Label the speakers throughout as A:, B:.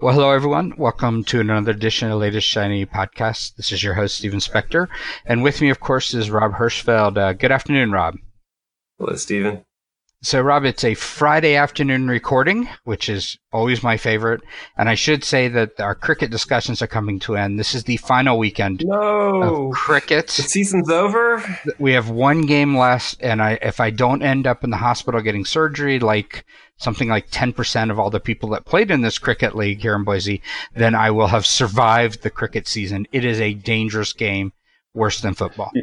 A: Well, hello, everyone. Welcome to another edition of the Latest Shiny Podcast. This is your host, Stephen Spector. And with me, of course, is Rob Hirschfeld. Uh, good afternoon, Rob.
B: Hello, Stephen.
A: So, Rob, it's a Friday afternoon recording, which is always my favorite. And I should say that our cricket discussions are coming to an end. This is the final weekend
B: no.
A: of cricket.
B: The season's over.
A: We have one game left, and I, if I don't end up in the hospital getting surgery, like something like 10% of all the people that played in this cricket league here in Boise, then I will have survived the cricket season. It is a dangerous game, worse than football.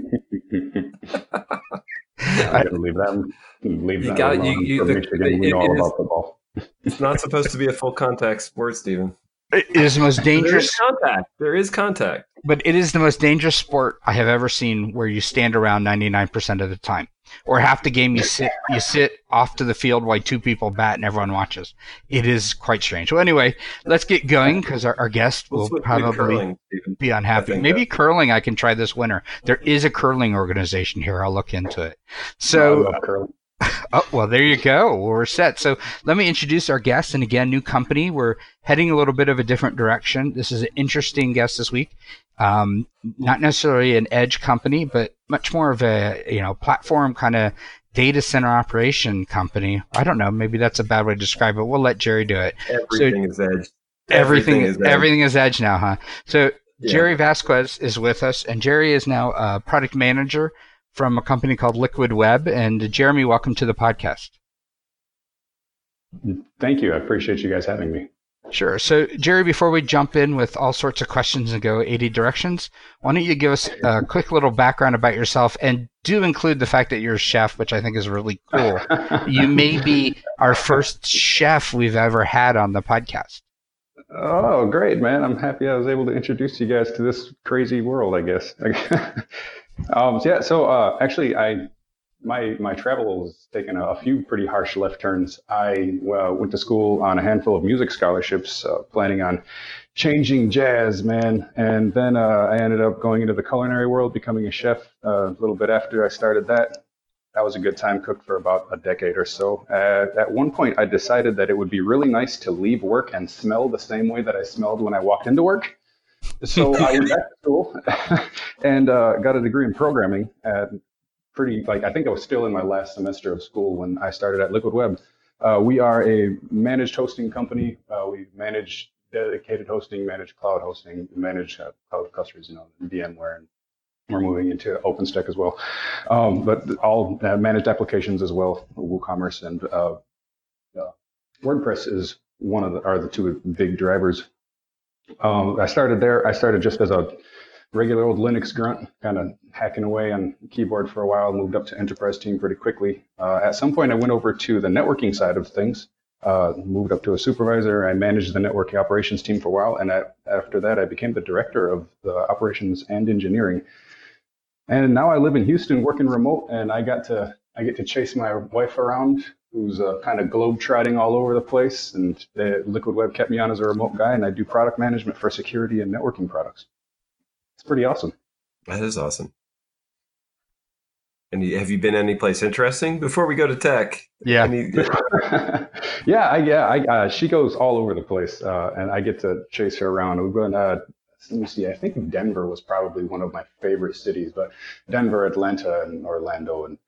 C: I can leave them. Leave
B: You
C: them
B: got-
C: alone.
B: you- you- the-
C: Michigan, we
B: it-
C: know
B: it
C: all
B: is-
C: about football.
B: It's not supposed to be a full contact sport, Stephen.
A: It is the most
B: There is
A: dangerous,
B: contact. There is contact.
A: but it is the most dangerous sport I have ever seen where you stand around 99% of the time. Or half the game you sit you sit off to the field while two people bat and everyone watches. It is quite strange. Well, anyway, let's get going because our, our guest will probably
B: curling,
A: be unhappy. Maybe
B: that-
A: curling I can try this winter. There is a curling organization here. I'll look into it. So. Oh, well, there you go. We're set. So let me introduce our guest. And again, new company. We're heading a little bit of a different direction. This is an interesting guest this week. Um, not necessarily an edge company, but much more of a, you know, platform kind of data center operation company. I don't know. Maybe that's a bad way to describe it. We'll let Jerry do it.
B: Everything is edge.
A: Everything,
B: is edge.
A: everything is edge now, huh? So
B: Yeah.
A: Jerry Vasquez is with us, and Jerry is now a product manager from a company called Liquid Web. And Jeremy, welcome to the podcast.
C: Thank you. I appreciate you guys having me.
A: Sure. So, Jerry, before we jump in with all sorts of questions and go 80 directions, why don't you give us a quick little background about yourself and do include the fact that you're a chef, which I think is really cool. you may be our first chef we've ever had on the podcast.
C: oh, great, man. I'm happy I was able to introduce you guys to this crazy world, I guess. um, yeah, so uh, actually, I my my travel has taken a, few pretty harsh left turns. I uh, went to school on a handful of music scholarships, uh, planning on changing jazz, man. And then uh, I ended up going into the culinary world, becoming a chef uh, a little bit after I started that. That was a good time. Cooked for about a decade or so. At one point, I decided that it would be really nice to leave work and smell the same way that I smelled when I walked into work. So I went back to school and uh, got a degree in programming. At pretty like I think I was still in my last semester of school when I started at Liquid Web. Uh, we are a managed hosting company. Uh, we manage dedicated hosting, manage cloud hosting, manage uh, cloud clusters, you know, VMware, and we're moving into OpenStack as well. Um, but all uh, managed applications as well, WooCommerce and uh, uh, WordPress is one of the are the two big drivers. Um, I started there. I started just as a regular old Linux grunt, kind of hacking away on keyboard for a while. Moved up to enterprise team pretty quickly. Uh, at some point, I went over to the networking side of things. Uh, moved up to a supervisor. I managed the networking operations team for a while, and I, after that, I became the director of the operations and engineering. And now I live in Houston, working remote, and I got to I get to chase my wife around, who's uh, kind of globe trotting all over the place. And the Liquid Web kept me on as a remote guy, and I do product management for security and networking products. It's pretty awesome.
B: That is awesome. And have you been any place interesting before we go to tech?
A: Yeah.
B: Any,
C: yeah, I, yeah. I, uh, she goes all over the place, uh, and I get to chase her around. We've been, uh, let me see. I think Denver was probably one of my favorite cities, but Denver, Atlanta, and Orlando, and uh,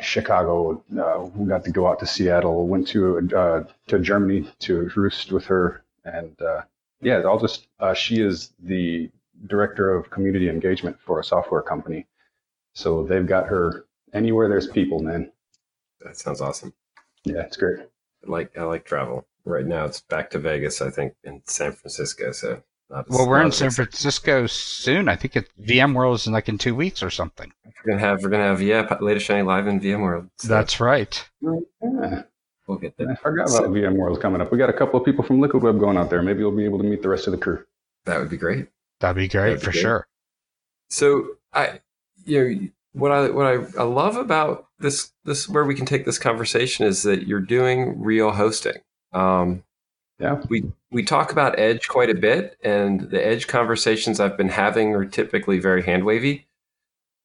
C: Chicago. Uh, we got to go out to Seattle. Went to uh, to Germany to roost with her, and uh, yeah, I'll just. Uh, she is the director of community engagement for a software company, so they've got her anywhere there's people, man.
B: that sounds awesome.
C: Yeah, it's great.
B: I like I like travel. Right now, it's back to Vegas. I think in San Francisco. So not as-
A: Well, we're
B: not
A: in San
B: exciting.
A: Francisco soon. I think it's VMworld is in like in two weeks or something.
B: We're gonna have we're gonna have yeah, latest shiny live in VMworld. So
A: That's right.
C: Yeah.
B: we'll get
C: there.
B: I
C: forgot about VMworld coming up. We got a couple of people from Liquid Web going out there. Maybe we'll be able to meet the rest of the crew.
B: That would be great.
A: That'd be great
B: That'd be
A: for
B: great.
A: sure.
B: So I, you know, what I what I, I love about this this where we can take this conversation is that you're doing real hosting. Um,
C: Yeah.
B: we we talk about edge quite a bit, and the edge conversations I've been having are typically very hand wavy.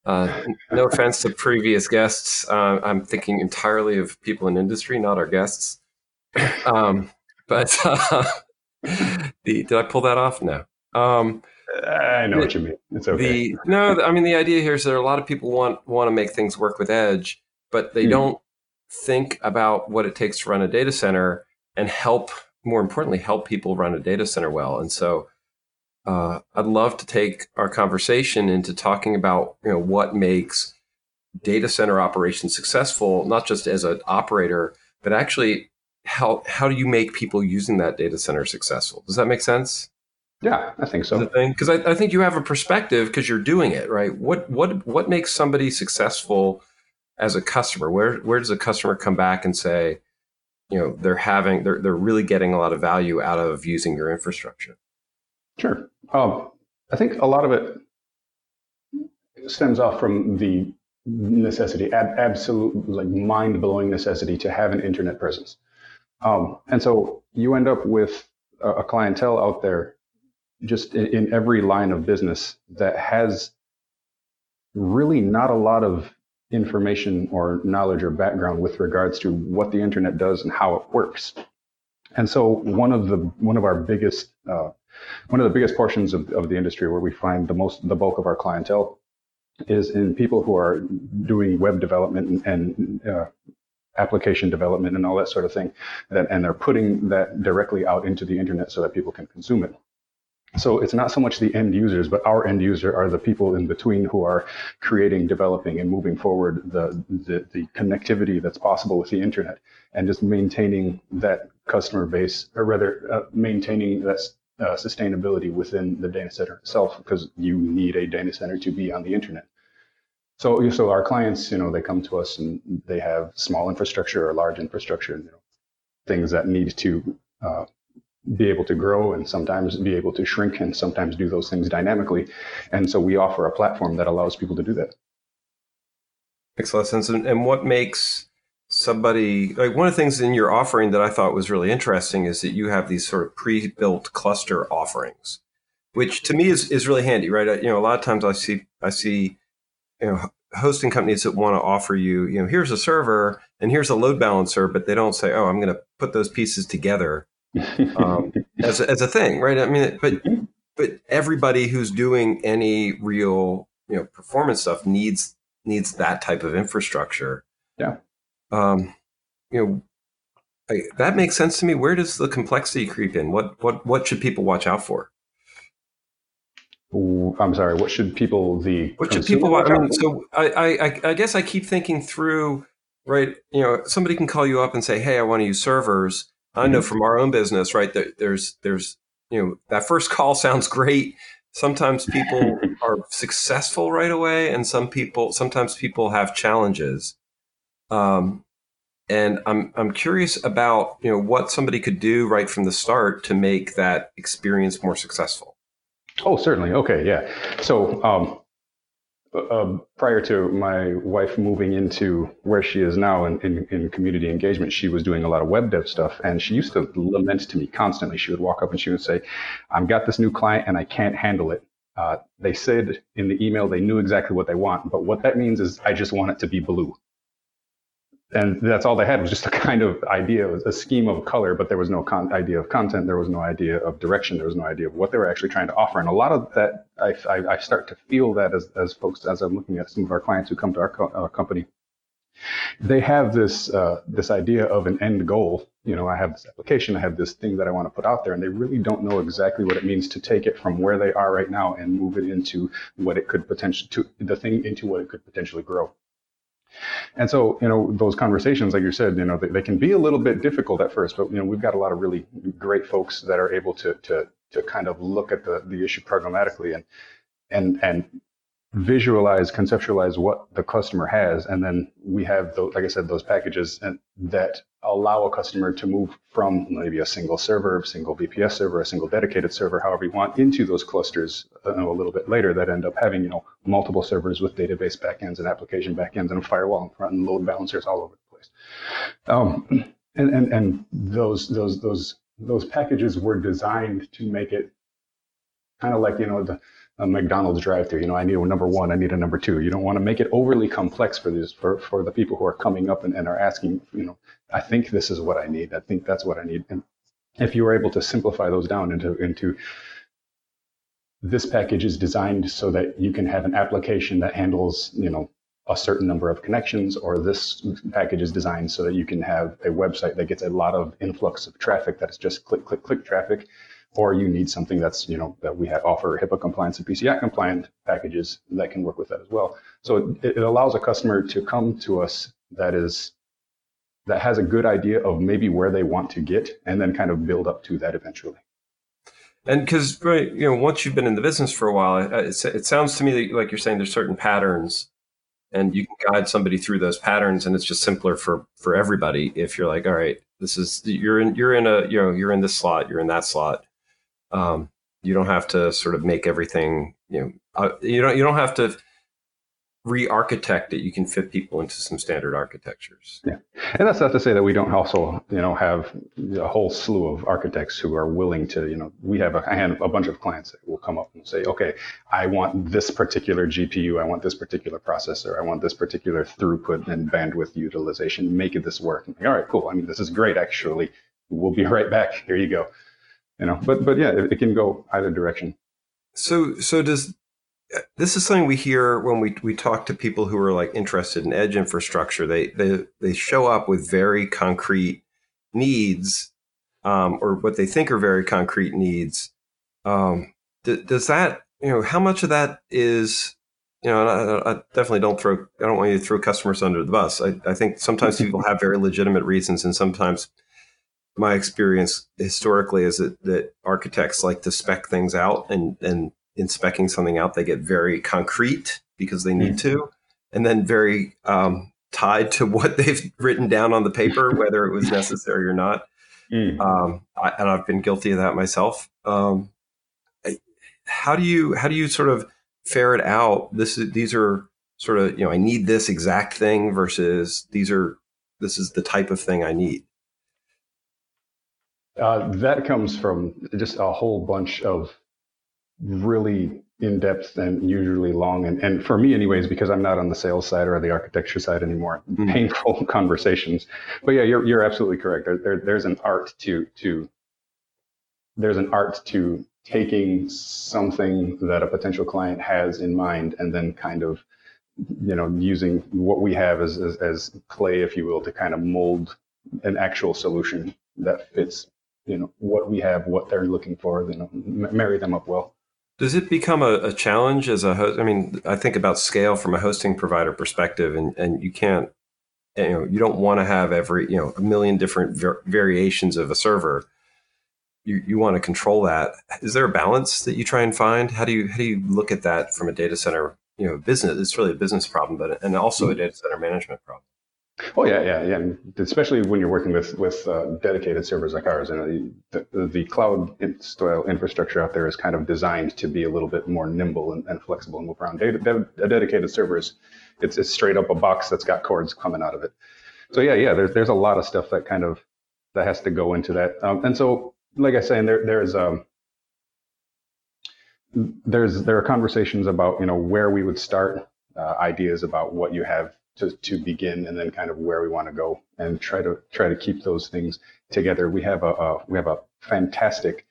B: Uh, no offense to previous guests, uh, I'm thinking entirely of people in industry, not our guests. Um, but uh, the, did I pull that off? No. Um,
C: I know what you mean. It's okay.
B: The, no, I mean the idea here is that a lot of people want want to make things work with Edge, but they hmm. don't think about what it takes to run a data center and help. More importantly, help people run a data center well. And so, uh, I'd love to take our conversation into talking about you know what makes data center operations successful, not just as an operator, but actually how how do you make people using that data center successful? Does that make sense?
C: Yeah, I think so.
B: Because I, I think you have a perspective because you're doing it right. What what what makes somebody successful as a customer? Where where does a customer come back and say, you know, they're having they're they're really getting a lot of value out of using your infrastructure?
C: Sure. Um, I think a lot of it stems off from the necessity, ab- absolute like mind blowing necessity to have an internet presence. Um, and so you end up with a, a clientele out there just in, in, every line of business that has really not a lot of information or knowledge or background with regards to what the internet does and how it works. And so one of the one of our biggest uh, one of the biggest portions of, of the industry where we find the most the bulk of our clientele is in people who are doing web development and, and uh, application development and all that sort of thing, that, and they're putting that directly out into the internet so that people can consume it. So it's not so much the end users, but our end user are the people in between who are creating, developing, and moving forward the, the, the connectivity that's possible with the internet and just maintaining that customer base, or rather uh, maintaining that uh, sustainability within the data center itself because you need a data center to be on the internet. So, so our clients, you know, they come to us and they have small infrastructure or large infrastructure, you know, things that need to uh, be able to grow and sometimes be able to shrink and sometimes do those things dynamically. And so we offer a platform that allows people to do that.
B: Makes a lot of sense. And, and what makes somebody like one of the things in your offering that I thought was really interesting is that you have these sort of pre-built cluster offerings, which to me is, is really handy, right? You know, a lot of times I see I see you know hosting companies that want to offer you, you know, here's a server and here's a load balancer, but they don't say, oh, I'm going to put those pieces together um, as a, as a thing, right? I mean, but but everybody who's doing any real you know performance stuff needs needs that type of infrastructure.
C: Yeah
B: um, you know, I, that makes sense to me. Where does the complexity creep in? What what what should people watch out for?
C: I'm sorry. What should people the
B: what should people watch? I mean, so I, I I guess I keep thinking through. Right, you know, somebody can call you up and say, "Hey, I want to use servers." I know mm-hmm. from our own business, right? That there's there's you know that first call sounds great. Sometimes people are successful right away, and some people sometimes people have challenges. Um, and I'm I'm curious about you know what somebody could do right from the start to make that experience more successful.
C: Oh, certainly. Okay, yeah. So um, uh, prior to my wife moving into where she is now in, in, in, community engagement, she was doing a lot of web dev stuff, and she used to lament to me constantly. She would walk up and she would say, "I've got this new client and I can't handle it." Uh, they said in the email they knew exactly what they want, but what that means is I just want it to be blue and that's all they had was just a kind of idea, a scheme of color, but there was no con- idea of content, there was no idea of direction, there was no idea of what they were actually trying to offer. And a lot of that, I, I, I start to feel that as, as folks, as I'm looking at some of our clients who come to our co- uh, company, they have this uh, this idea of an end goal. You know, I have this application, I have this thing that I want to put out there, and they really don't know exactly what it means to take it from where they are right now and move it into what it could potentially to the thing into what it could potentially grow. And so, you know, those conversations, like you said, you know, they, they, can be a little bit difficult at first, but you know, we've got a lot of really great folks that are able to to to kind of look at the the issue programmatically and and and visualize, conceptualize what the customer has, and then we have, those, like I said, those packages and, that allow a customer to move from maybe a single server, single VPS server, a single dedicated server, however you want, into those clusters uh, a little bit later that end up having you know multiple servers with database backends and application backends and a firewall in front and load balancers all over the place. Um, and, and and those those those those packages were designed to make it kind of like you know the a McDonald's drive-through. You know, I need a number one, I need a number two. You don't want to make it overly complex for these for, for the people who are coming up and, and are asking, you know, I think this is what I need. I think that's what I need. And if you were able to simplify those down into into this package is designed so that you can have an application that handles you know a certain number of connections or this package is designed so that you can have a website that gets a lot of influx of traffic that's just click click click traffic or you need something that's you know that we offer HIPAA compliance and PCI compliant packages that can work with that as well. So it, it allows a customer to come to us that is that has a good idea of maybe where they want to get and then kind of build up to that eventually.
B: And because right, you know, once you've been in the business for a while, it, uh, it sounds to me like you're saying there's certain patterns, and you can guide somebody through those patterns, and it's just simpler for for everybody if you're like, all right, this is you're in you're in a you know you're in this slot, you're in that slot, um, you don't have to sort of make everything, you know, uh, you don't you don't have to re-architect it. You can fit people into some standard architectures.
C: Yeah, and that's not to say that we don't also, you know, have a whole slew of architects who are willing to, you know, we have a, hand, a bunch of clients that will come up and say, okay, I want this particular GPU, I want this particular processor, I want this particular throughput and bandwidth utilization. Make this work. Like, All right, cool. I mean, this is great. Actually, we'll be right back. Here you go you know but but yeah it, it, can go either direction.
B: So so does this is something we hear when we we talk to people who are like interested in edge infrastructure. They they they show up with very concrete needs um, or what they think are very concrete needs. Um, does that you know how much of that is you know I, I, definitely don't throw i don't want you to throw customers under the bus. I, I think sometimes people have very legitimate reasons and sometimes my experience historically is that, that architects like to spec things out and, and in specking something out, they get very concrete because they need mm. to, and then very um, tied to what they've written down on the paper, whether it was necessary or not. Mm. Um, I, and I've been guilty of that myself. Um, how do you how do you sort of ferret out this? Is, these are sort of you know I need this exact thing versus these are this is the type of thing I need.
C: Uh, that comes from just a whole bunch of really in-depth and usually long and, and for me anyways because i'm not on the sales side or the architecture side anymore mm-hmm. painful conversations but yeah you're, you're absolutely correct there, there, there's an art to to there's an art to taking something that a potential client has in mind and then kind of you know using what we have as, as, as clay if you will to kind of mold an actual solution that fits you know what we have, what they're looking for, you know, marry them up well.
B: Does it become a, a challenge as a host? I mean, I think about scale from a hosting provider perspective, and and you can't, you know, you don't want to have every you know a million different variations of a server. You, you want to control that. Is there a balance that you try and find? How do you how do you look at that from a data center you know business? It's really a business problem, but and also a mm-hmm. data center management problem.
C: Oh yeah, yeah, yeah. And especially when you're working with with uh, dedicated servers like ours, and the, the, the cloud style infrastructure out there is kind of designed to be a little bit more nimble and, and flexible and move around. Data, a dedicated server is it's, it's straight up a box that's got cords coming out of it. So yeah, yeah. There's there's a lot of stuff that kind of that has to go into that. Um, and so, like I say, there there's um, there's there are conversations about you know where we would start, uh, ideas about what you have to, to begin and then kind of where we want to go and try to try to keep those things together. We have a, a we have a fantastic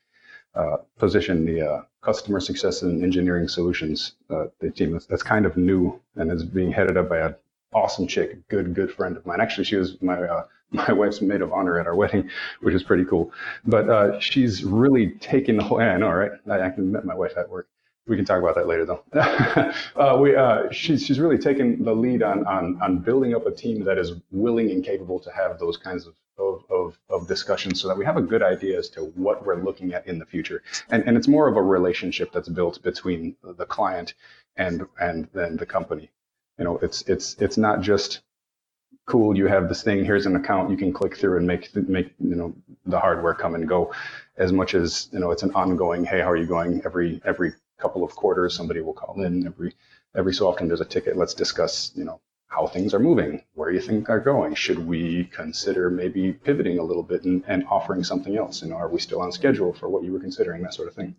C: uh, position, the uh, customer success and engineering solutions uh, the team that's, that's, kind of new and is being headed up by an awesome chick, good good friend of mine. Actually, she was my uh, my wife's maid of honor at our wedding, which is pretty cool. But uh, she's really taken the whole. Yeah, I know, right? I, I met my wife at work we can talk about that later though. uh, we, uh, she's, she's really taken the lead on, on, on building up a team that is willing and capable to have those kinds of, of, of, of, discussions so that we have a good idea as to what we're looking at in the future. And, and it's more of a relationship that's built between the client and, and then the company. You know, it's, it's, it's not just cool. You have this thing. Here's an account. You can click through and make, make, you know, the hardware come and go as much as, you know, it's an ongoing, Hey, how are you going every, every couple of quarters, somebody will call in every every so often. There's a ticket. Let's discuss, you know, how things are moving, where you think are going. Should we consider maybe pivoting a little bit and, and offering something else? You know, are we still on schedule for what you were considering? That sort of thing.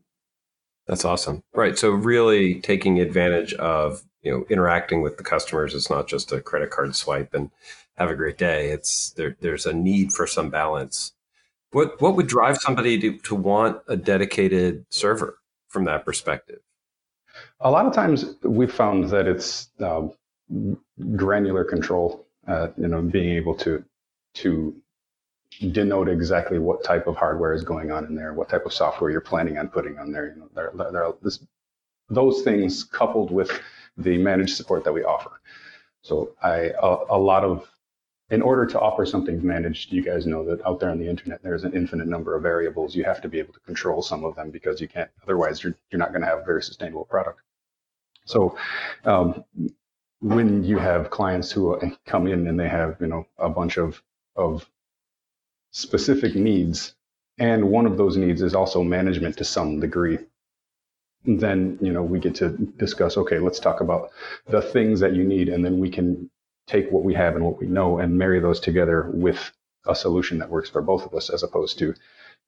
B: That's awesome. Right. So really taking advantage of you know interacting with the customers. It's not just a credit card swipe and have a great day. It's there. There's a need for some balance. What what would drive somebody to, to want a dedicated server from that perspective?
C: A lot of times we've found that it's uh, granular control, uh, you know, being able to to denote exactly what type of hardware is going on in there, what type of software you're planning on putting on there. You know, there, there are this, those things coupled with the managed support that we offer. So I a, a lot of in order to offer something managed, you guys know that out there on the internet, there's an infinite number of variables. You have to be able to control some of them because you can't, otherwise, you're, you're not going to have a very sustainable product. So, um, when you have clients who come in and they have, you know, a bunch of, of specific needs, and one of those needs is also management to some degree, then, you know, we get to discuss, okay, let's talk about the things that you need, and then we can take what we have and what we know and marry those together with a solution that works for both of us, as opposed to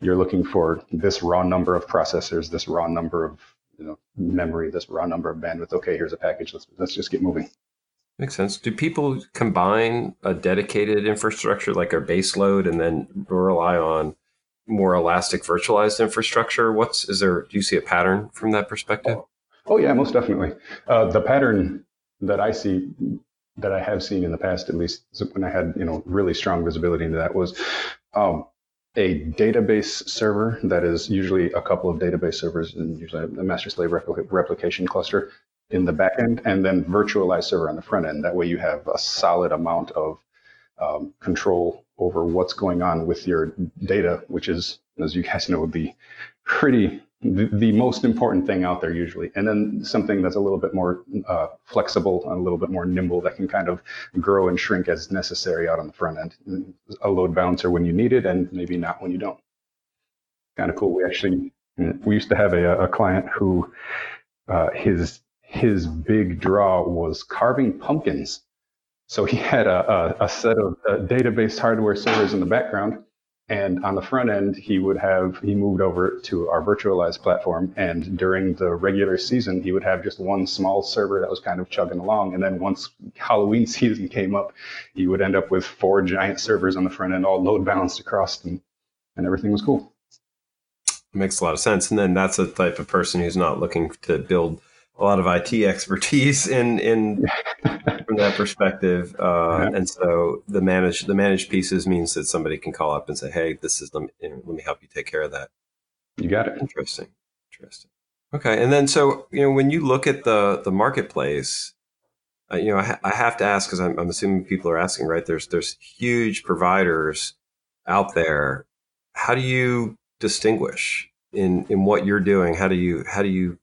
C: you're looking for this raw number of processors, this raw number of you know, memory, this raw number of bandwidth. Okay, here's a package. Let's let's just get moving.
B: Makes sense. Do people combine a dedicated infrastructure like a base load and then rely on more elastic virtualized infrastructure? What's is there? Do you see a pattern from that perspective?
C: Oh, oh yeah, most definitely. Uh, the pattern that I see that I have seen in the past, at least when I had you know really strong visibility into that, was um, a database server that is usually a couple of database servers and usually a master slave repl- replication cluster in the back end, and then virtualized server on the front end. That way, you have a solid amount of um, control over what's going on with your data, which is, as you guys know, the pretty the, the, most important thing out there usually. And then something that's a little bit more uh, flexible and a little bit more nimble that can kind of grow and shrink as necessary out on the front end. A load balancer when you need it and maybe not when you don't. Kind of cool. We actually, we used to have a, a client who uh, his, his big draw was carving pumpkins. So he had a, a, a set of uh, database hardware servers in the background and on the front end, he would have, he moved over to our virtualized platform. And during the regular season, he would have just one small server that was kind of chugging along. And then once Halloween season came up, he would end up with four giant servers on the front end, all load balanced across, them. and everything was cool.
B: Makes a lot of sense. And then that's the type of person who's not looking to build a lot of IT expertise in in from that perspective, uh, yeah. and so the managed the managed pieces means that somebody can call up and say, "Hey, this is let me, let me help you take care of that."
C: You got it.
B: Interesting, interesting. Okay, and then so you know when you look at the the marketplace, uh, you know I, ha- I, have to ask because I'm, I'm assuming people are asking, right? There's there's huge providers out there. How do you distinguish in in what you're doing? How do you how do you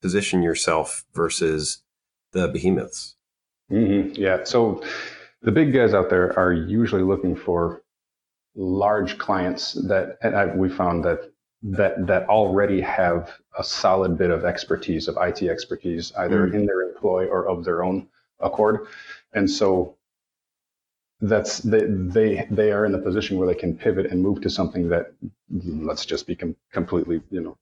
B: position yourself versus the behemoths?
C: Mm-hmm. Yeah. So the big guys out there are usually looking for large clients that, I, we found that that that already have a solid bit of expertise of IT expertise either mm. in their employ or of their own accord, and so that's they they they are in the position where they can pivot and move to something that let's just be com- completely you know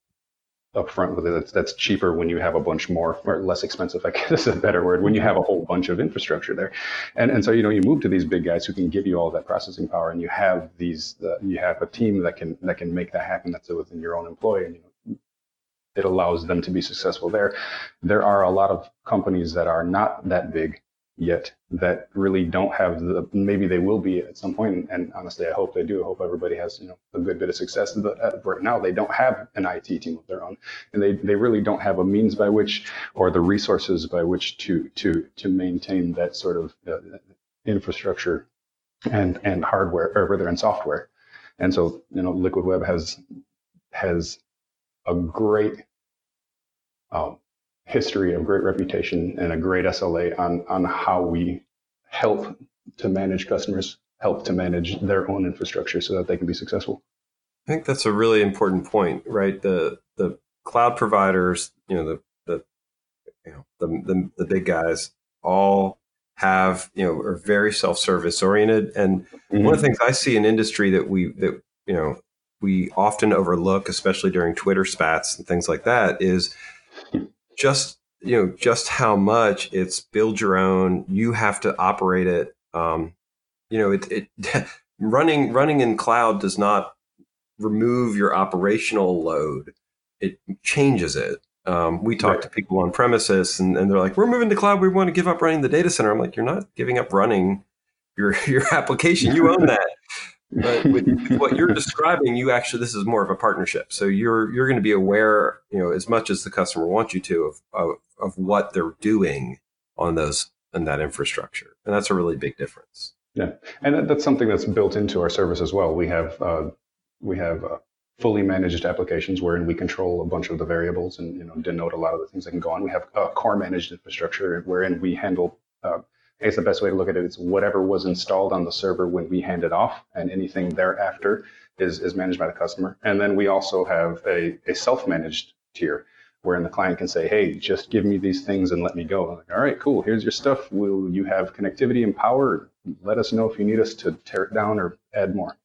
C: upfront with it. That's, that's cheaper when you have a bunch more or less expensive. I guess is a better word. When you have a whole bunch of infrastructure there, and and so you know you move to these big guys who can give you all that processing power, and you have these you have a team that can that can make that happen. That's within your own employee, and you know it allows them to be successful there. There are a lot of companies that are not that big yet that really don't have the maybe they will be at some point and honestly i hope they do. I hope everybody has you know a good bit of success. But right now they don't have an it team of their own. And they, they really don't have a means by which or the resources by which to to to maintain that sort of uh, infrastructure and and hardware or rather and software. And so you know liquid web has has a great um, history of great reputation and a great SLA on on how we help to manage customers, help to manage their own infrastructure so that they can be successful.
B: I think that's a really important point, right? The the cloud providers, you know, the the you know the the, the big guys all have you know are very self service oriented, and mm-hmm. one of the things I see in industry that we that you know we often overlook, especially during Twitter spats and things like that, is just you know just how much it's build your own you have to operate it um, you know it, it running running in cloud does not remove your operational load, it changes it. Um, we talk
C: Right.
B: to people on premises and, and they're like, we're moving to cloud. We want to give up running the data center. I'm like, you're not giving up running your, your application. You own that. But with, with what you're describing, you actually, this is more of a partnership. So you're, you're going to be aware, you know, as much as the customer wants you to of, of, of what they're doing on those, and that infrastructure. And that's a really big difference.
C: Yeah, and that's something that's built into our service as well. We have uh, we have uh, fully managed applications wherein we control a bunch of the variables and you know denote a lot of the things that can go on. We have a core managed infrastructure wherein we handle. I guess the best way to look at it is whatever was installed on the server when we hand it off, and anything thereafter is is managed by the customer. And then we also have a, a self managed tier wherein the client can say, "Hey, just give me these things and let me go." Like, All right, cool. Here's your stuff. Will you have connectivity and power? Let us know if you need us to tear it down or add more.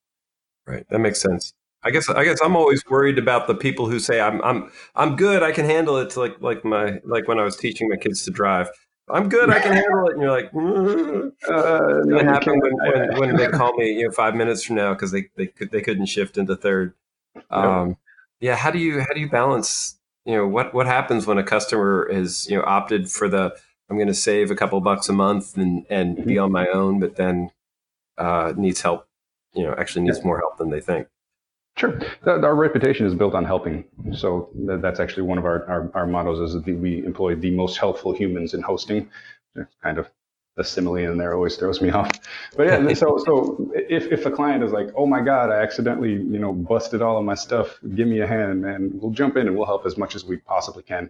B: Right. That makes sense. I guess I guess I'm always worried about the people who say I'm I'm I'm good, I can handle it. Like like my like when I was teaching my kids to drive. I'm good, I can handle it. And you're like, mm-hmm.
C: Uh,
B: It's
C: no,
B: gonna happen when, when, when they call me, you know, five minutes from now because they they could they couldn't shift into third. Um, yeah. How do you how do you balance? You know what what happens when a customer is you know opted for the I'm going to save a couple bucks a month and and be on my own, but then uh, needs help. You know, actually needs more help than they think.
C: Sure. Our reputation is built on helping. So that's actually one of our, our, our mottos is that we employ the most helpful humans in hosting. Kind of the simile in there always throws me off. But yeah, so so if, if a client is like, oh my God, I accidentally, you know, busted all of my stuff, give me a hand, man. We'll jump in and we'll help as much as we possibly can.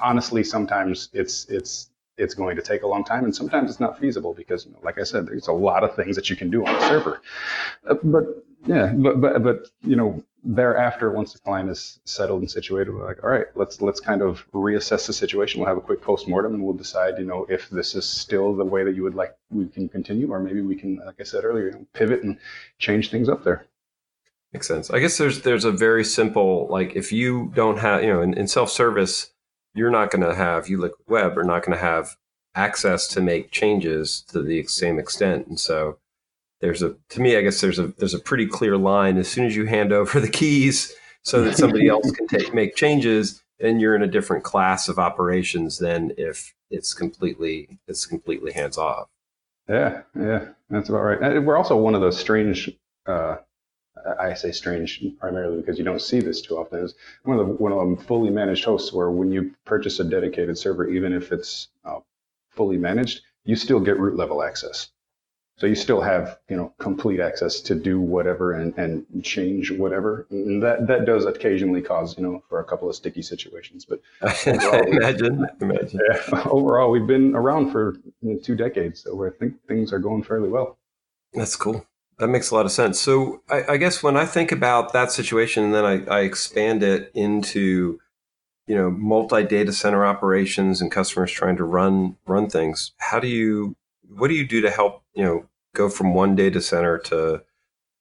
C: Honestly, sometimes it's it's it's going to take a long time and sometimes it's not feasible because you know, like I said, there's a lot of things that you can do on the server. Uh, But yeah, but but but you know, thereafter, once the client is settled and situated, we're like, all right, let's let's kind of reassess the situation. We'll have a quick postmortem, and we'll decide, you know, if this is still the way that you would like we can continue, or maybe we can, like I said earlier, pivot and change things up there.
B: Makes sense. I guess there's there's a very simple like if you don't have you know in, in self service, you're not going to have you liquid web are not going to have access to make changes to the same extent, and so there's a to me I guess there's a there's a pretty clear line as soon as you hand over the keys so that somebody else can take make changes, then you're in a different class of operations than if it's completely it's completely hands off.
C: Yeah, yeah, that's about right. We're also one of those strange. Uh, I say strange primarily because you don't see this too often. Is one of the one of them fully managed hosts where when you purchase a dedicated server, even if it's uh, fully managed, you still get root level access. So you still have you know complete access to do whatever and, and change whatever. And that that does occasionally cause you know for a couple of sticky situations. But
B: imagine, imagine.
C: yeah, overall, we've been around for two decades, so I think things are going fairly well.
B: That's cool. That makes a lot of sense. So I, I guess when I think about that situation, and then I, I expand it into, you know, multi data center operations and customers trying to run run things. How do you, what do you do to help, you know, go from one data center to,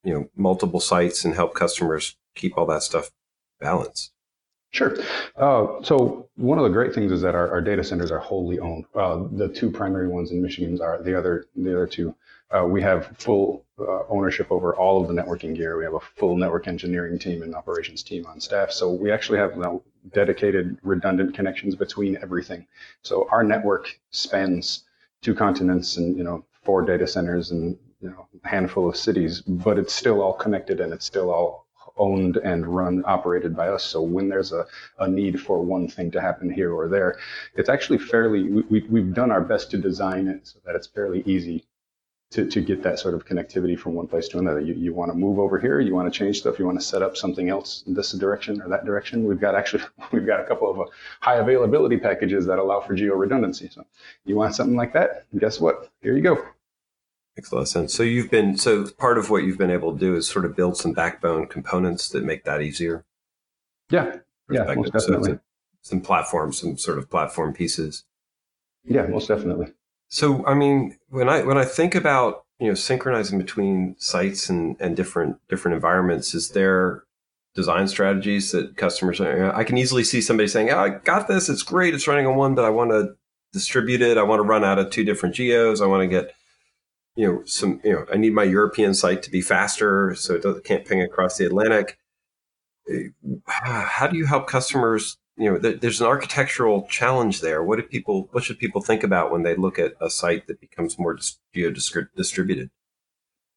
B: you know, multiple sites and help customers keep all that stuff balanced?
C: Sure. Uh, so one of the great things is that our, our data centers are wholly owned. Uh, the two primary ones in Michigan are the other the other two. Uh, we have full uh, ownership over all of the networking gear. We have a full network engineering team and operations team on staff. So we actually have now dedicated redundant connections between everything. So our network spans two continents and you know four data centers and you know a handful of cities, but it's still all connected and it's still all owned and run operated by us. So when there's a, a need for one thing to happen here or there it's actually fairly we, we, we've done our best to design it so that it's fairly easy to, to get that sort of connectivity from one place to another. You, you want to move over here you want to change stuff you want to set up something else in this direction or that direction. We've got actually we've got a couple of uh, high availability packages that allow for geo redundancy so you want something like that guess what? Here you go
B: Makes a lot of sense. So you've been so part of what you've been able to do is sort of build some backbone components that make that easier.
C: yeah yeah most.
B: So
C: definitely
B: a- some platforms, some sort of platform pieces.
C: yeah most definitely
B: So I mean, when I when I think about you know synchronizing between sites and and different different environments, is there design strategies that customers are? I can easily see somebody saying, oh, "I got this. It's great. It's running on one, but I want to distribute it. I want to run out of two different geos. I want to get." You know, some. You know, I need my European site to be faster, so it doesn't, can't ping across the Atlantic. how do you help customers? You know, there's an architectural challenge there. What do people? What should people think about when they look at a site that becomes more geo distributed?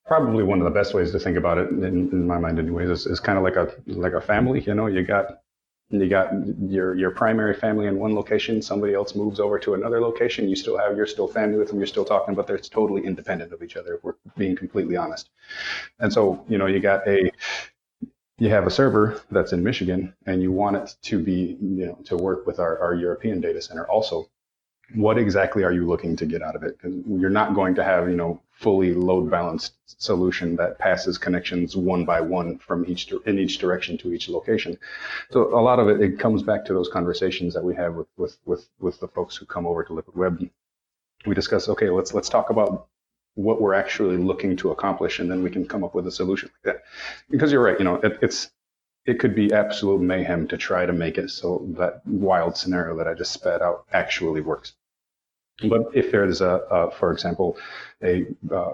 C: Probably one of the best ways to think about it, in, in my mind, anyways, is, is kind of like a like a family. You know, you got you got your your primary family in one location somebody else moves over to another location you still have you're still family with them you're still talking but they're totally independent of each other if we're being completely honest and so you know you got a you have a server that's in Michigan and you want it to be, you know, to work with our, our European data center also. What exactly are you looking to get out of it? Because you're not going to have, you know, fully load balanced solution that passes connections one by one from each in each direction to each location. So a lot of it, it comes back to those conversations that we have with with with, with the folks who come over to Liquid Web. We discuss, okay, let's let's talk about what we're actually looking to accomplish, and then we can come up with a solution like that. Because you're right, you know, it, it's it could be absolute mayhem to try to make it so that wild scenario that I just spat out actually works. But if there is a, a for example, a uh,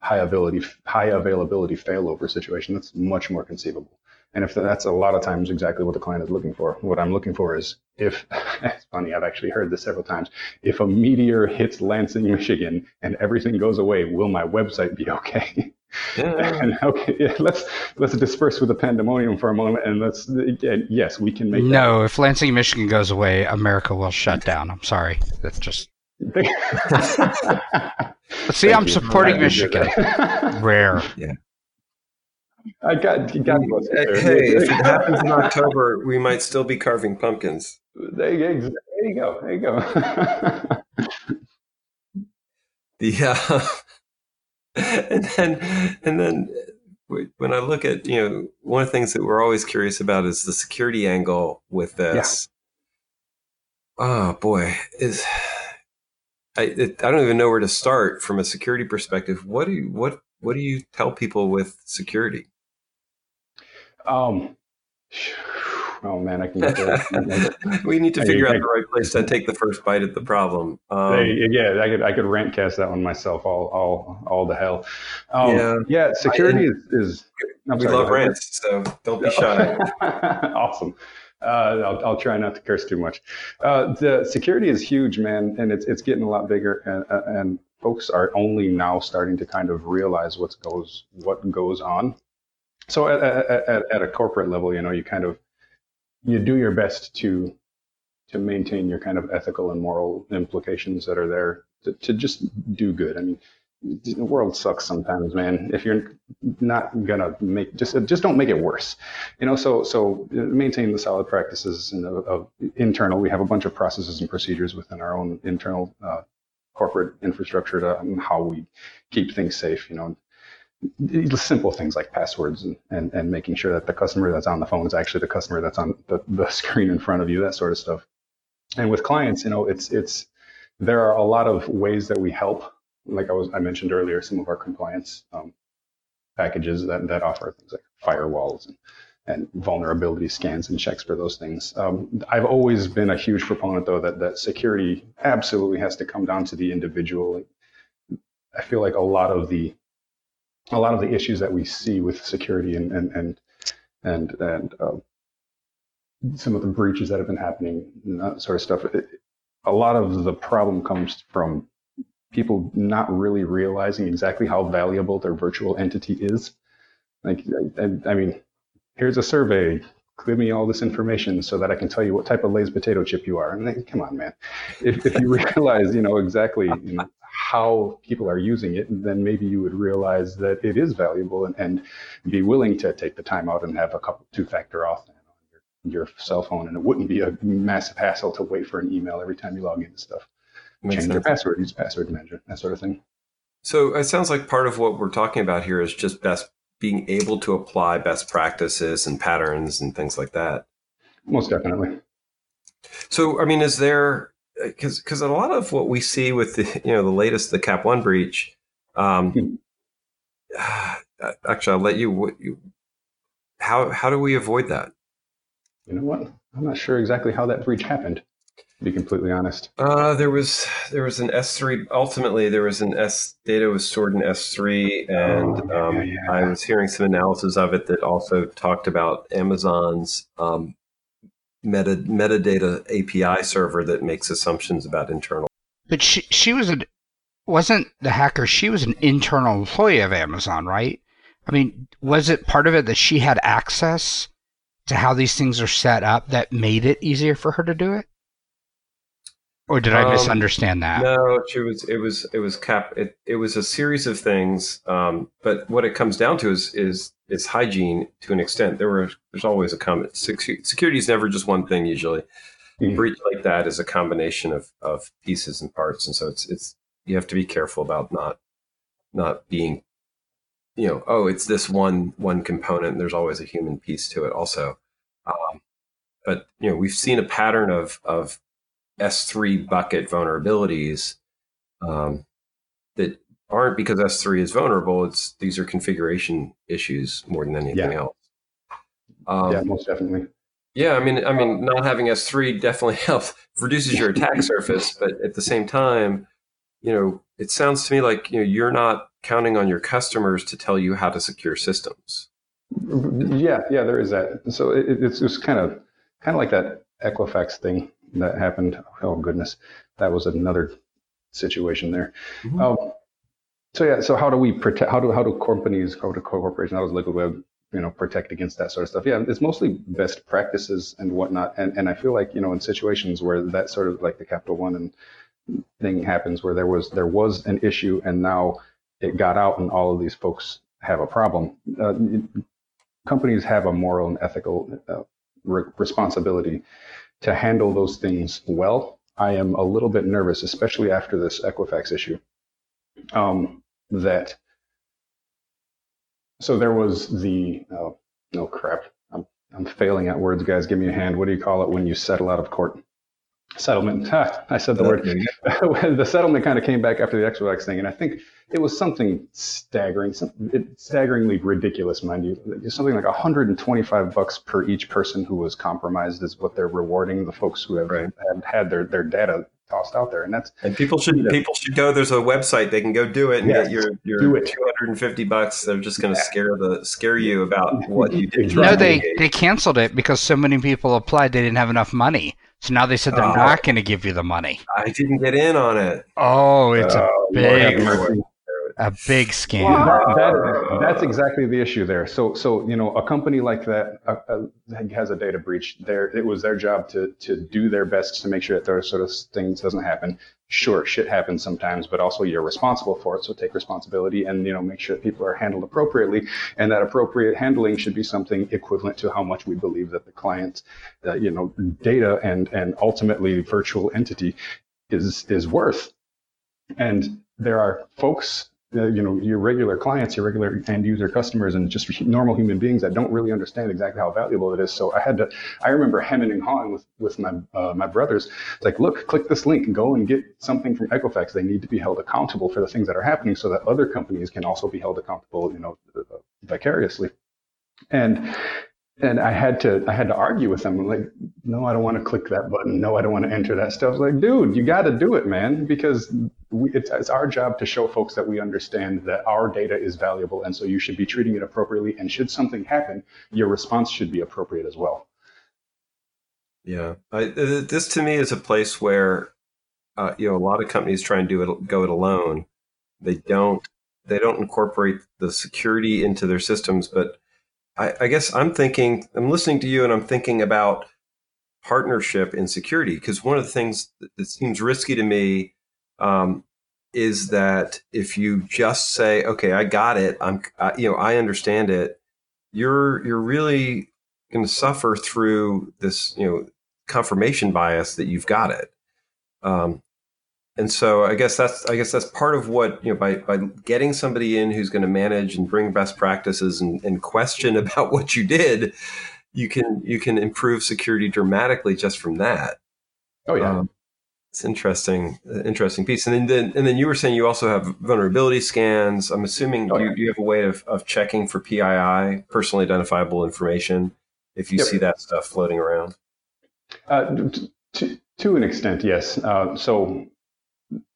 C: high availability high availability failover situation, that's much more conceivable. And if that's a lot of times exactly what the client is looking for, what I'm looking for is if, it's funny, I've actually heard this several times. If a meteor hits Lansing, Michigan and everything goes away, will my website be okay? Yeah. and okay, yeah, let's let's disperse with the pandemonium for a moment, and let's and yes, we can make.
A: No, that. if Lansing, Michigan goes away, America will shut down. I'm sorry, that's just. See, I'm supporting Michigan. Rare.
B: Yeah.
C: I got, got
B: Hey, if it happens in October, we might still be carving pumpkins.
C: There you, there you go. There you go.
B: the uh, and then and then when I look at you know one of the things that we're always curious about is the security angle with this. Yeah. Oh boy, is I it, I don't even know where to start from a security perspective. What do you what what do you tell people with security?
C: Um, oh man, I can get
B: there. we need to figure I, out I, the right place to take the first bite at the problem.
C: Um, yeah, I could I could rant cast that one myself all all all the hell. Um, yeah, yeah. Security I, is, is
B: we sorry, love rants, so don't be shy.
C: awesome. Uh, I'll, I'll, try not to curse too much. Uh, the security is huge, man, and it's it's getting a lot bigger, and, uh, and folks are only now starting to kind of realize what goes what goes on so at, at, at, a corporate level, you know, you kind of you do your best to to maintain your kind of ethical and moral implications that are there to, to just do good. I mean, the world sucks sometimes, man. If you're not gonna make just just don't make it worse, you know. So so maintain the solid practices and of, of internal. We have a bunch of processes and procedures within our own internal uh, corporate infrastructure to um, how we keep things safe. You know, simple things like passwords and, and, and making sure that the customer that's on the phone is actually the customer that's on the, the screen in front of you, that sort of stuff. And with clients, you know, it's it's there are a lot of ways that we help. Like I was I mentioned earlier, some of our compliance um, packages that, that offer things like firewalls and, and vulnerability scans and checks for those things. Um, I've always been a huge proponent, though, that that security absolutely has to come down to the individual. I feel like a lot of the a lot of the issues that we see with security and and and and, and uh, some of the breaches that have been happening and that sort of stuff. It, a lot of the problem comes from people not really realizing exactly how valuable their virtual entity is. Like, I, I mean, here's a survey. Give me all this information so that I can tell you what type of Lay's potato chip you are. And then, come on, man. If, if you realize, you know, exactly you know, how people are using it, then maybe you would realize that it is valuable and, and be willing to take the time out and have a couple two-factor auth on your, your cell phone, and it wouldn't be a massive hassle to wait for an email every time you log into stuff. Change sense. your password, use password manager, that sort of thing.
B: So it sounds like part of what we're talking about here is just best being able to apply best practices and patterns and things like that.
C: Most definitely.
B: So, I mean, is there because because a lot of what we see with the you know the latest the Cap One breach. Um, hmm. actually, I'll let you, you. How how do we avoid that?
C: You know what? I'm not sure exactly how that breach happened. To be completely honest.
B: Uh, there was there was an S3. Ultimately, there was an S data was stored in S3, and
C: Oh,
B: um,
C: yeah, yeah.
B: I was hearing some analysis of it that also talked about Amazon's um, meta metadata API server that makes assumptions about internal.
A: But she she was a wasn't the hacker. She was an internal employee of Amazon, right? I mean, was it part of it that she had access to how these things are set up that made it easier for her to do it? Or did I
B: Um,
A: misunderstand that?
B: No, it was it was it was cap. It, it was a series of things, um, but what it comes down to is is is hygiene to an extent. There were there's always a comment. Secu- Security is never just one thing. Usually,
C: Mhm.
B: breach like that is a combination of of pieces and parts, and so it's it's you have to be careful about not not being, you know, oh, it's this one one component. There's always a human piece to it also. Um, but you know, we've seen a pattern of of S3 bucket vulnerabilities um, that aren't because S3 is vulnerable. It's these are configuration issues more than anything
C: Yeah.
B: else. Um,
C: yeah, most definitely.
B: yeah, I mean, I mean, not having S3 definitely helps reduces your attack surface, but at the same time, you know, it sounds to me like you know you're not counting on your customers to tell you how to secure systems.
C: Yeah, yeah, there is that. So it, it's just kind of kind of like that Equifax thing that happened. Oh goodness, that was another situation there.
B: Mhm.
C: Um, so yeah, so how do we protect? How do how do companies, how do corporations, how does Liquid Web, you know, protect against that sort of stuff? Yeah, it's mostly best practices and whatnot. And and I feel like you know in situations where that sort of like the Capital One and thing happens where there was there was an issue and now it got out and all of these folks have a problem. Uh, companies have a moral and ethical uh, re- responsibility to handle those things well. I am a little bit nervous, especially after this Equifax issue, um, that so there was the oh, no crap. I'm I'm failing at words, guys. Give me a hand. What do you call it when you settle out of court? Settlement. I said the word. the settlement kind of came back after the Equifax thing, and I think it was something staggering, some, it, staggeringly ridiculous, mind you. It's Something like 125 bucks per each person who was compromised is what they're rewarding the folks who have
B: Right.
C: had, had their, their data tossed out there, and that's
B: And people should
C: Yeah.
B: people should go. There's a website they can go do it and
C: Yes,
B: get your your
C: do it.
B: 250 bucks. They're just going to scare the scare you about what you did.
A: No, they they canceled it because so many people applied. They didn't have enough money. So now they said they're
B: Oh.
A: not going to give you the money.
B: I didn't get in on it.
A: Oh, it's a
C: uh, Lord
A: big, a big scam.
C: That, that, that's exactly the issue there. So, so you know, a company like that uh, uh, has a data breach. There, it was their job to to do their best to make sure that those sort of things doesn't happen. Sure, shit happens sometimes, but also you're responsible for it. So take responsibility and you know make sure that people are handled appropriately, and that appropriate handling should be something equivalent to how much we believe that the client's, uh, you know, data and and ultimately virtual entity is is worth. And there are folks uh, you know your regular clients your regular end user customers and just normal human beings that don't really understand exactly how valuable it is. So i had to i remember hemming and hawing with with my uh, my brothers it's like look click this link and go and get something from equifax. They need to be held accountable for the things that are happening so that other companies can also be held accountable you know uh, vicariously. And and I had to I had to argue with them. I'm like, no, I don't want to click that button. No, I don't want to enter that stuff. Like, dude, you got to do it, man, because we, it's, it's our job to show folks that we understand that our data is valuable, and so you should be treating it appropriately. And should something happen, your response should be appropriate as well.
B: Yeah, I, uh, this to me is a place where uh, you know a lot of companies try and do it go it alone. They don't they don't incorporate the security into their systems. But I, I guess I'm thinking I'm listening to you and I'm thinking about partnership in security because one of the things that, seems risky to me um, is that if you just say, "Okay, I got it," I'm I, you know I understand it, you're you're really going to suffer through this, you know, confirmation bias that you've got it. Um, and so I guess that's I guess that's part of what you know by by getting somebody in who's going to manage and bring best practices and, and question about what you did, you can you can improve security dramatically just from that.
C: Oh yeah.
B: Um, it's interesting, uh, interesting piece. And then, then, and then you were saying you also have vulnerability scans. I'm assuming
C: Oh,
B: you,
C: yeah.
B: you have a way of, of checking for PII, personally identifiable information, if you
C: Yep.
B: see that stuff floating around.
C: Uh, t- t- To an extent, yes. Uh, so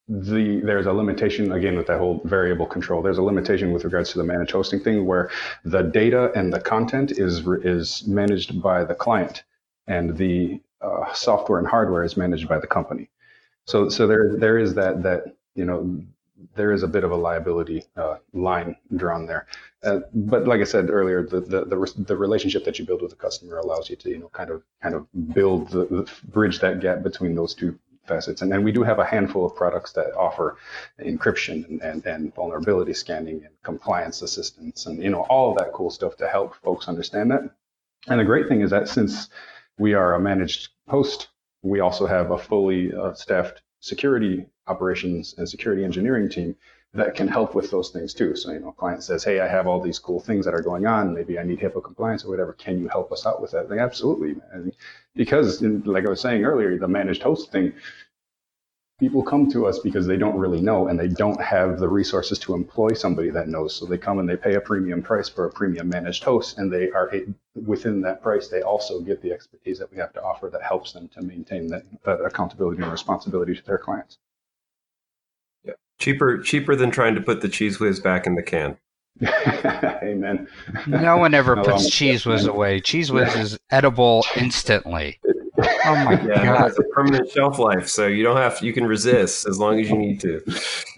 C: the there's a limitation again with that whole variable control. There's a limitation with regards to the managed hosting thing where the data and the content is is managed by the client, and the uh, software and hardware is managed by the company. So so there there is that that you know there is a bit of a liability uh, line drawn there. Uh, but like I said earlier, the, the, the the relationship that you build with the customer allows you to you know kind of kind of build the, the bridge that gap between those two facets. And then we do have a handful of products that offer encryption and, and, and, vulnerability scanning and compliance assistance and you know all of that cool stuff to help folks understand that. And the great thing is that since we are a managed host, we also have a fully uh, staffed security operations and security engineering team that can help with those things too. So, you know, a client says, Hey, I have all these cool things that are going on. Maybe I need HIPAA compliance or whatever. Can you help us out with that? Like, absolutely. Because like I was saying earlier, the managed host thing, people come to us because they don't really know and they don't have the resources to employ somebody that knows. So they come and they pay a premium price for a premium managed host and they are within that price. They also get the expertise that we have to offer that helps them to maintain that, that accountability and responsibility to their clients.
B: Cheaper, cheaper than trying to put the Cheez Whiz back in the can.
C: Amen.
A: No one ever oh, puts Cheez Whiz away. Cheez Whiz is edible instantly.
B: Oh my yeah, god! It has a permanent shelf life, so you don't have to, you can resist as long as you need to.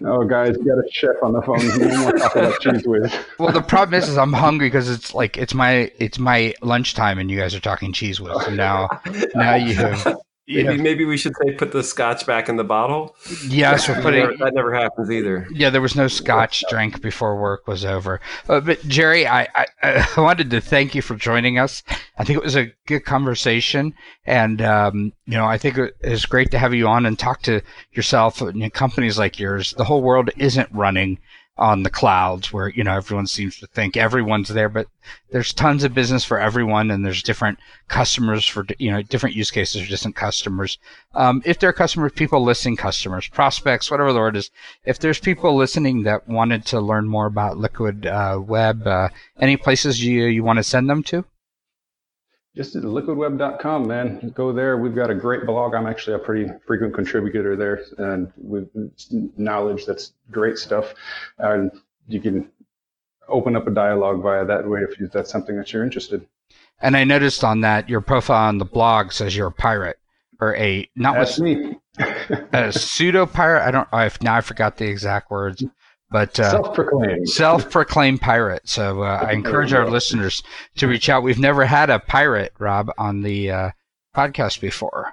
C: Oh, guys, you got a chef on the phone. No more about Cheez Whiz.
A: Well, the problem is, is I'm hungry because it's like it's my it's my lunchtime, and you guys are talking Cheez Whiz. So now, now you have
B: Maybe yeah. maybe we should say put the scotch back in the bottle.
A: Yes, we're putting
B: that never, happens either.
A: Yeah, there was no scotch drink before work was over. Uh, but Jerry, I, I, I wanted to thank you for joining us. I think it was a good conversation, and um, you know I think it is great to have you on and talk to yourself and companies like yours. The whole world isn't running on the clouds where you know everyone seems to think everyone's there but there's tons of business for everyone and there's different customers for you know different use cases for different customers. Um, if there are customers people listening customers prospects whatever the word is if there's people listening that wanted to learn more about liquid uh, web uh, any places you, you want to send them to
C: just at liquidweb.com, man. Go there. We've got a great blog. I'm actually a pretty frequent contributor there, and with knowledge that's great stuff. And you can open up a dialogue via that way if that's something that you're interested.
A: And I noticed on that your profile on the blog says you're a pirate or a not
C: that's
A: with
C: me.
A: a pseudo pirate. I don't. I now I forgot the exact words but uh,
C: self-proclaimed
A: self-proclaimed pirate. So uh, I encourage our listeners to reach out. We've never had a pirate, Rob, on the uh, podcast before,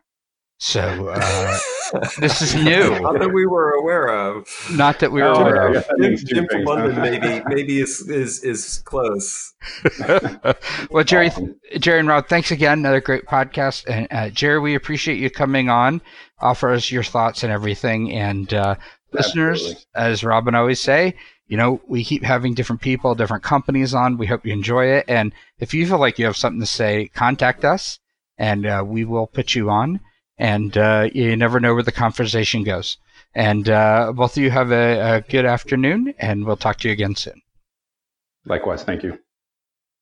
A: so uh, this is new.
B: Not that we were aware of.
A: Not that we were oh, aware of.
B: Jim, Jim from London maybe maybe is is is close.
A: well, Jerry, Jerry and Rob, thanks again. Another great podcast, and uh, Jerry, we appreciate you coming on, offer us your thoughts and everything, and uh, listeners, Absolutely. as Robin always say, you know, we keep having different people, different companies on. We hope you enjoy it. And if you feel like you have something to say, contact us and uh, we will put you on. And uh, you never know where the conversation goes. And uh, both of you have a, a good afternoon, and we'll talk to you again soon.
C: Likewise. Thank you.